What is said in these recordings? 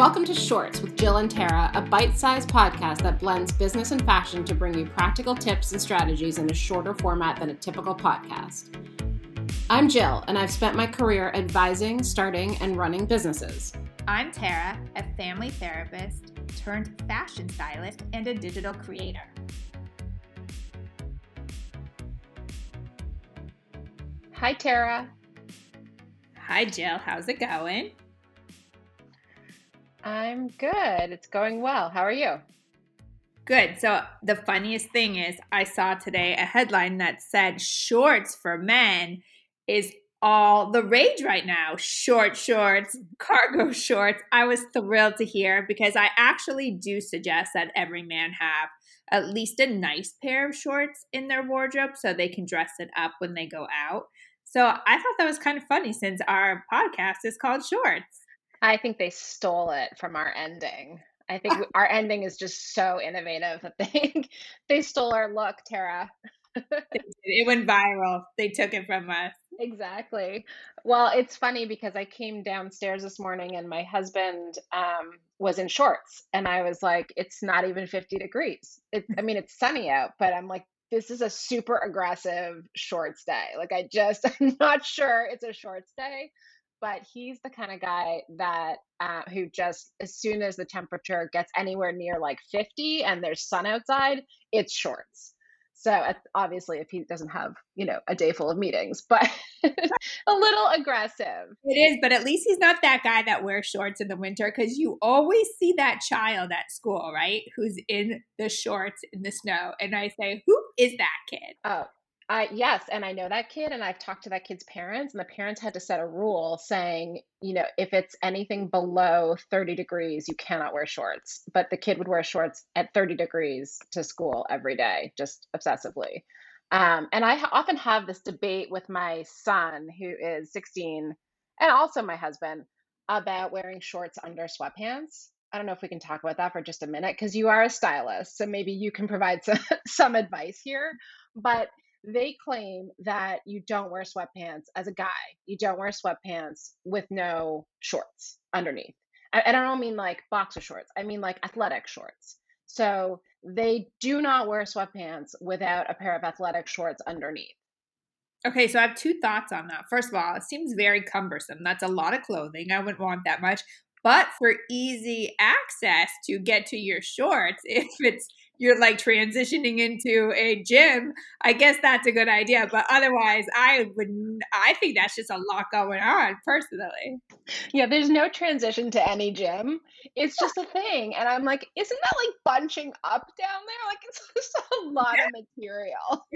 Welcome to Shorts with Jill and Tara, a bite sized podcast that blends business and fashion to bring you practical tips and strategies in a shorter format than a typical podcast. I'm Jill, and I've spent my career advising, starting, and running businesses. I'm Tara, a family therapist turned fashion stylist and a digital creator. Hi, Tara. Hi, Jill. How's it going? I'm good. It's going well. How are you? Good. So, the funniest thing is, I saw today a headline that said shorts for men is all the rage right now short shorts, mm-hmm. cargo shorts. I was thrilled to hear because I actually do suggest that every man have at least a nice pair of shorts in their wardrobe so they can dress it up when they go out. So I thought that was kind of funny since our podcast is called Shorts. I think they stole it from our ending. I think our ending is just so innovative that they they stole our look, Tara. it went viral. They took it from us. Exactly. Well, it's funny because I came downstairs this morning and my husband um, was in shorts, and I was like, "It's not even fifty degrees. It, I mean, it's sunny out, but I'm like, this is a super aggressive shorts day. Like, I just, I'm not sure it's a shorts day." But he's the kind of guy that uh, who just as soon as the temperature gets anywhere near like 50 and there's sun outside it's shorts. So obviously if he doesn't have you know a day full of meetings but a little aggressive. It is but at least he's not that guy that wears shorts in the winter because you always see that child at school right who's in the shorts in the snow and i say who is that kid? Oh I yes, and I know that kid, and I've talked to that kid's parents, and the parents had to set a rule saying, you know, if it's anything below 30 degrees, you cannot wear shorts. But the kid would wear shorts at 30 degrees to school every day, just obsessively. Um, and I often have this debate with my son, who is 16, and also my husband, about wearing shorts under sweatpants. I don't know if we can talk about that for just a minute because you are a stylist, so maybe you can provide some some advice here. But they claim that you don't wear sweatpants as a guy. You don't wear sweatpants with no shorts underneath. And I don't mean like boxer shorts, I mean like athletic shorts. So they do not wear sweatpants without a pair of athletic shorts underneath. Okay, so I have two thoughts on that. First of all, it seems very cumbersome. That's a lot of clothing. I wouldn't want that much. But for easy access to get to your shorts, if it's you're like transitioning into a gym, I guess that's a good idea. But otherwise, I would, I think that's just a lot going on personally. Yeah, there's no transition to any gym. It's just a thing. And I'm like, isn't that like bunching up down there? Like, it's just a lot yeah. of material.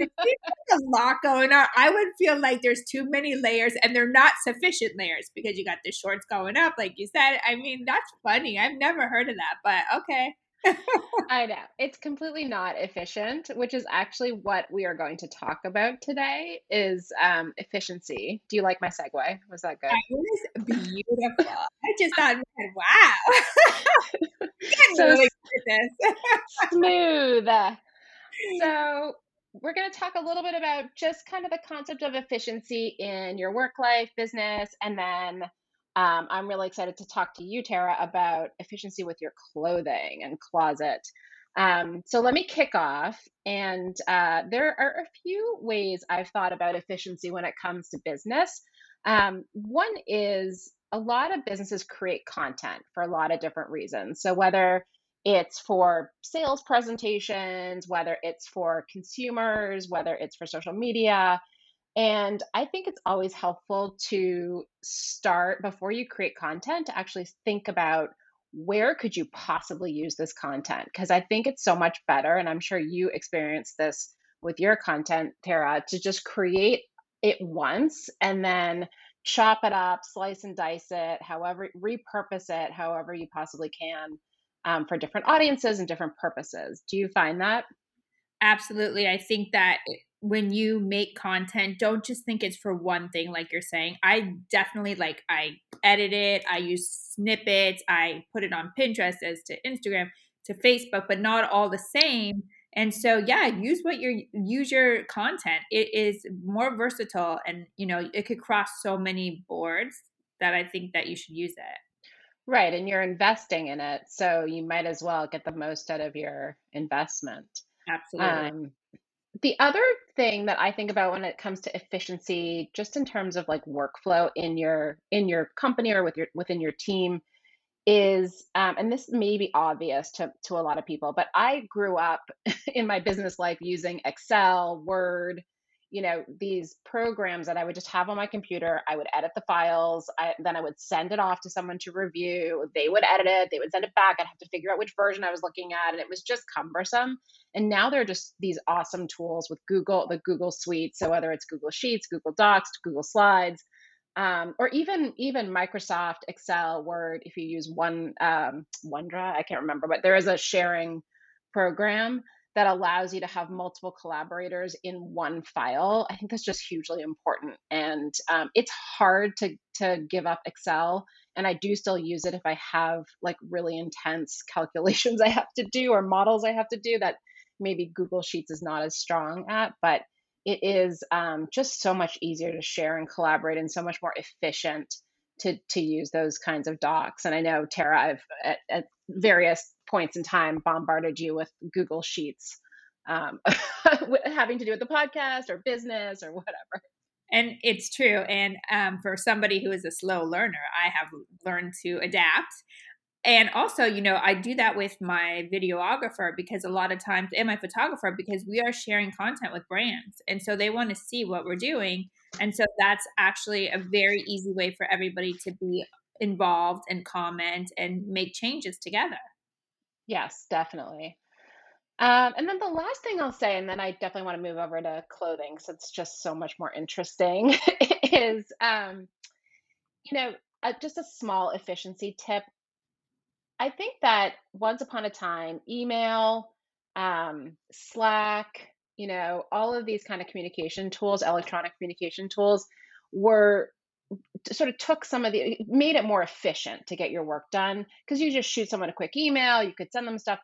a lot going on. I would feel like there's too many layers and they're not sufficient layers because you got the shorts going up, like you said. I mean, that's funny. I've never heard of that, but okay. I know. It's completely not efficient, which is actually what we are going to talk about today is um, efficiency. Do you like my segue? Was that good? That was beautiful. I just thought, wow. so really smooth. So we're going to talk a little bit about just kind of the concept of efficiency in your work life, business, and then um, I'm really excited to talk to you, Tara, about efficiency with your clothing and closet. Um, so let me kick off. And uh, there are a few ways I've thought about efficiency when it comes to business. Um, one is a lot of businesses create content for a lot of different reasons. So whether it's for sales presentations, whether it's for consumers, whether it's for social media, and I think it's always helpful to start before you create content to actually think about where could you possibly use this content? Because I think it's so much better, and I'm sure you experienced this with your content, Tara, to just create it once and then chop it up, slice and dice it, however, repurpose it however you possibly can um, for different audiences and different purposes. Do you find that? Absolutely. I think that when you make content, don't just think it's for one thing, like you're saying. I definitely like, I edit it, I use snippets, I put it on Pinterest as to Instagram to Facebook, but not all the same. And so, yeah, use what you're use your content. It is more versatile, and you know it could cross so many boards that I think that you should use it. Right, and you're investing in it, so you might as well get the most out of your investment. Absolutely. Um, the other thing that I think about when it comes to efficiency, just in terms of like workflow in your in your company or with your within your team, is um, and this may be obvious to, to a lot of people but i grew up in my business life using excel word you know these programs that i would just have on my computer i would edit the files I, then i would send it off to someone to review they would edit it they would send it back i'd have to figure out which version i was looking at and it was just cumbersome and now there are just these awesome tools with google the google suite so whether it's google sheets google docs google slides um, or even even Microsoft Excel, Word. If you use one um, OneDrive, I can't remember, but there is a sharing program that allows you to have multiple collaborators in one file. I think that's just hugely important, and um, it's hard to to give up Excel. And I do still use it if I have like really intense calculations I have to do or models I have to do that maybe Google Sheets is not as strong at, but it is um, just so much easier to share and collaborate and so much more efficient to to use those kinds of docs. And I know Tara, I've at, at various points in time bombarded you with Google Sheets, um, having to do with the podcast or business or whatever. And it's true. And um, for somebody who is a slow learner, I have learned to adapt and also you know i do that with my videographer because a lot of times and my photographer because we are sharing content with brands and so they want to see what we're doing and so that's actually a very easy way for everybody to be involved and comment and make changes together yes definitely. Um, and then the last thing i'll say and then i definitely want to move over to clothing because it's just so much more interesting is um, you know uh, just a small efficiency tip. I think that once upon a time, email, um, Slack, you know, all of these kind of communication tools, electronic communication tools, were sort of took some of the made it more efficient to get your work done because you just shoot someone a quick email, you could send them stuff.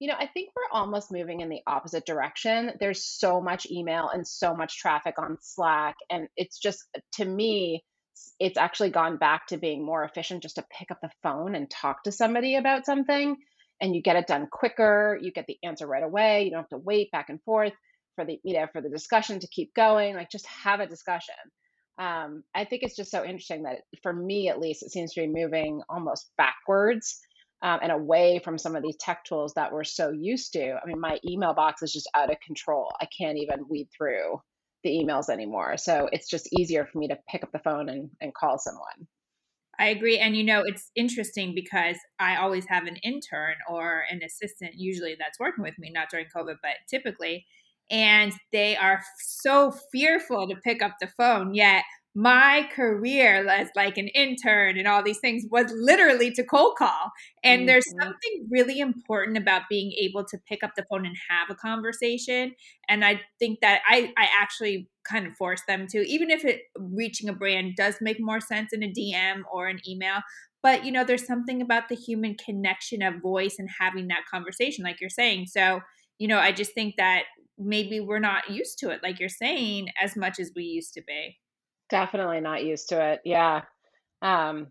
You know, I think we're almost moving in the opposite direction. There's so much email and so much traffic on Slack, and it's just to me it's actually gone back to being more efficient just to pick up the phone and talk to somebody about something and you get it done quicker you get the answer right away you don't have to wait back and forth for the you know for the discussion to keep going like just have a discussion um, i think it's just so interesting that for me at least it seems to be moving almost backwards um, and away from some of these tech tools that we're so used to i mean my email box is just out of control i can't even weed through the emails anymore. So it's just easier for me to pick up the phone and, and call someone. I agree. And you know, it's interesting because I always have an intern or an assistant, usually that's working with me, not during COVID, but typically. And they are so fearful to pick up the phone. Yet my career as like an intern and all these things was literally to cold call. And mm-hmm. there's something really important about being able to pick up the phone and have a conversation. And I think that I, I actually kind of force them to, even if it reaching a brand does make more sense in a DM or an email. But you know, there's something about the human connection of voice and having that conversation, like you're saying. So, you know, I just think that maybe we're not used to it, like you're saying, as much as we used to be. Definitely not used to it. Yeah. Um,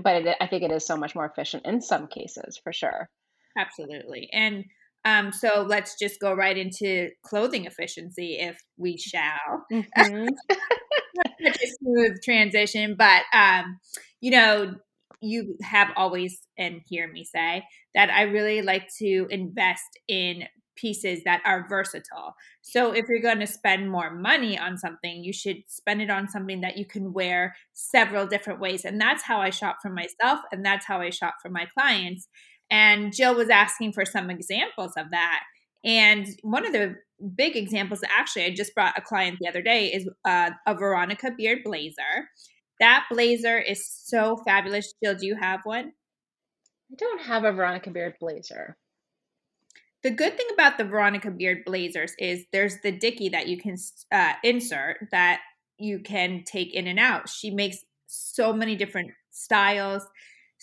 but it, I think it is so much more efficient in some cases, for sure. Absolutely. And um, so let's just go right into clothing efficiency, if we shall. Mm-hmm. Such a smooth transition, but um, you know, you have always and hear me say that I really like to invest in pieces that are versatile. So if you're going to spend more money on something, you should spend it on something that you can wear several different ways. And that's how I shop for myself and that's how I shop for my clients. And Jill was asking for some examples of that. And one of the big examples, actually, I just brought a client the other day, is uh, a Veronica Beard blazer. That blazer is so fabulous. Jill, do you have one? I don't have a Veronica Beard blazer. The good thing about the Veronica Beard blazers is there's the dicky that you can uh, insert that you can take in and out. She makes so many different styles,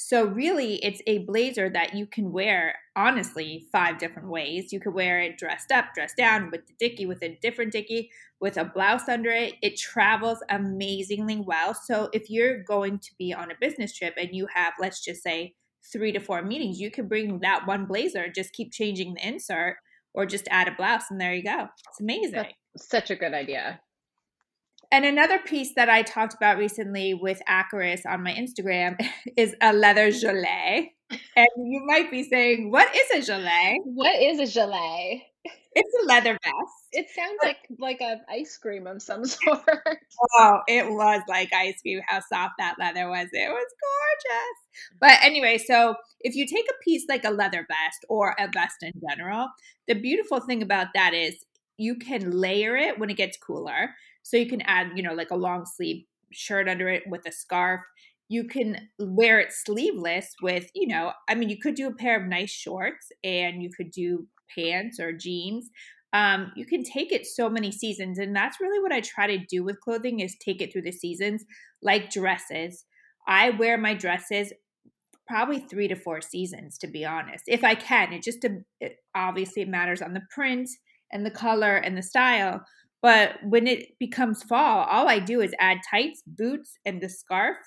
So, really, it's a blazer that you can wear, honestly, five different ways. You could wear it dressed up, dressed down, with the dicky, with a different dicky, with a blouse under it. It travels amazingly well. So, if you're going to be on a business trip and you have, let's just say, three to four meetings, you could bring that one blazer, just keep changing the insert, or just add a blouse, and there you go. It's amazing. That's such a good idea. And another piece that I talked about recently with Akris on my Instagram is a leather gilet. And you might be saying, what is a gilet? What is a gilet? It's a leather vest. It sounds like like an ice cream of some sort. Oh, it was like ice cream. How soft that leather was. It was gorgeous. But anyway, so if you take a piece like a leather vest or a vest in general, the beautiful thing about that is you can layer it when it gets cooler. So you can add, you know, like a long sleeve shirt under it with a scarf. You can wear it sleeveless with, you know, I mean, you could do a pair of nice shorts and you could do pants or jeans. Um, you can take it so many seasons. And that's really what I try to do with clothing is take it through the seasons, like dresses. I wear my dresses probably three to four seasons, to be honest, if I can. It just, it, obviously, it matters on the print and the color and the style. But when it becomes fall, all I do is add tights, boots, and the scarf,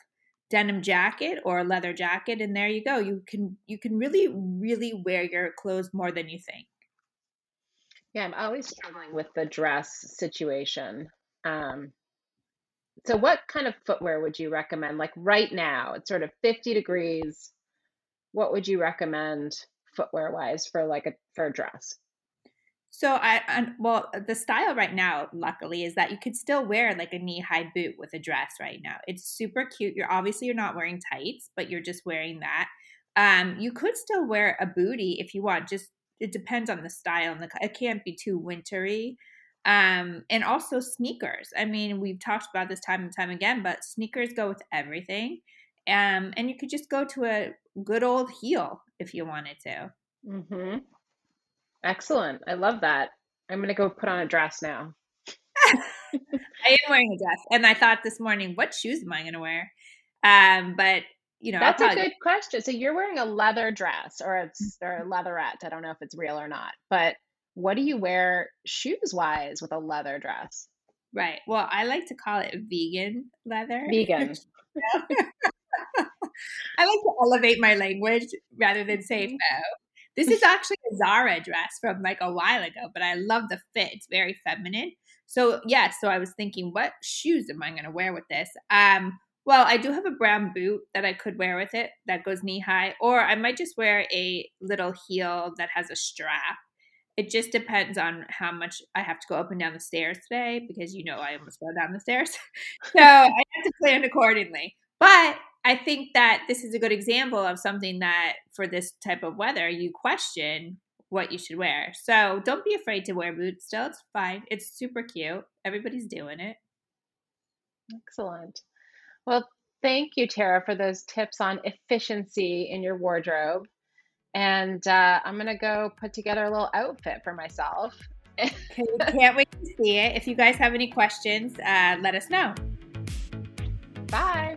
denim jacket or a leather jacket, and there you go. You can you can really really wear your clothes more than you think. Yeah, I'm always struggling with the dress situation. Um, so, what kind of footwear would you recommend? Like right now, it's sort of 50 degrees. What would you recommend footwear wise for like a for a dress? So I, well the style right now luckily is that you could still wear like a knee-high boot with a dress right now. It's super cute. You're obviously you're not wearing tights, but you're just wearing that. Um you could still wear a booty if you want. Just it depends on the style and the it can't be too wintry. Um and also sneakers. I mean, we've talked about this time and time again, but sneakers go with everything. Um and you could just go to a good old heel if you wanted to. Mhm. Excellent. I love that. I'm going to go put on a dress now. I am wearing a dress. And I thought this morning, what shoes am I going to wear? Um, but you know, that's a good question. So you're wearing a leather dress or it's or a leatherette. I don't know if it's real or not, but what do you wear shoes wise with a leather dress? Right. Well, I like to call it vegan leather. Vegan. I like to elevate my language rather than say no. This is actually a Zara dress from like a while ago, but I love the fit. It's very feminine. So yeah, so I was thinking, what shoes am I going to wear with this? Um, well, I do have a brown boot that I could wear with it that goes knee high, or I might just wear a little heel that has a strap. It just depends on how much I have to go up and down the stairs today because you know I almost fell down the stairs. so I have to plan accordingly. But I think that this is a good example of something that for this type of weather, you question what you should wear. So don't be afraid to wear boots still. It's fine. It's super cute. Everybody's doing it. Excellent. Well, thank you, Tara, for those tips on efficiency in your wardrobe. And uh, I'm going to go put together a little outfit for myself. Can't wait to see it. If you guys have any questions, uh, let us know. Bye.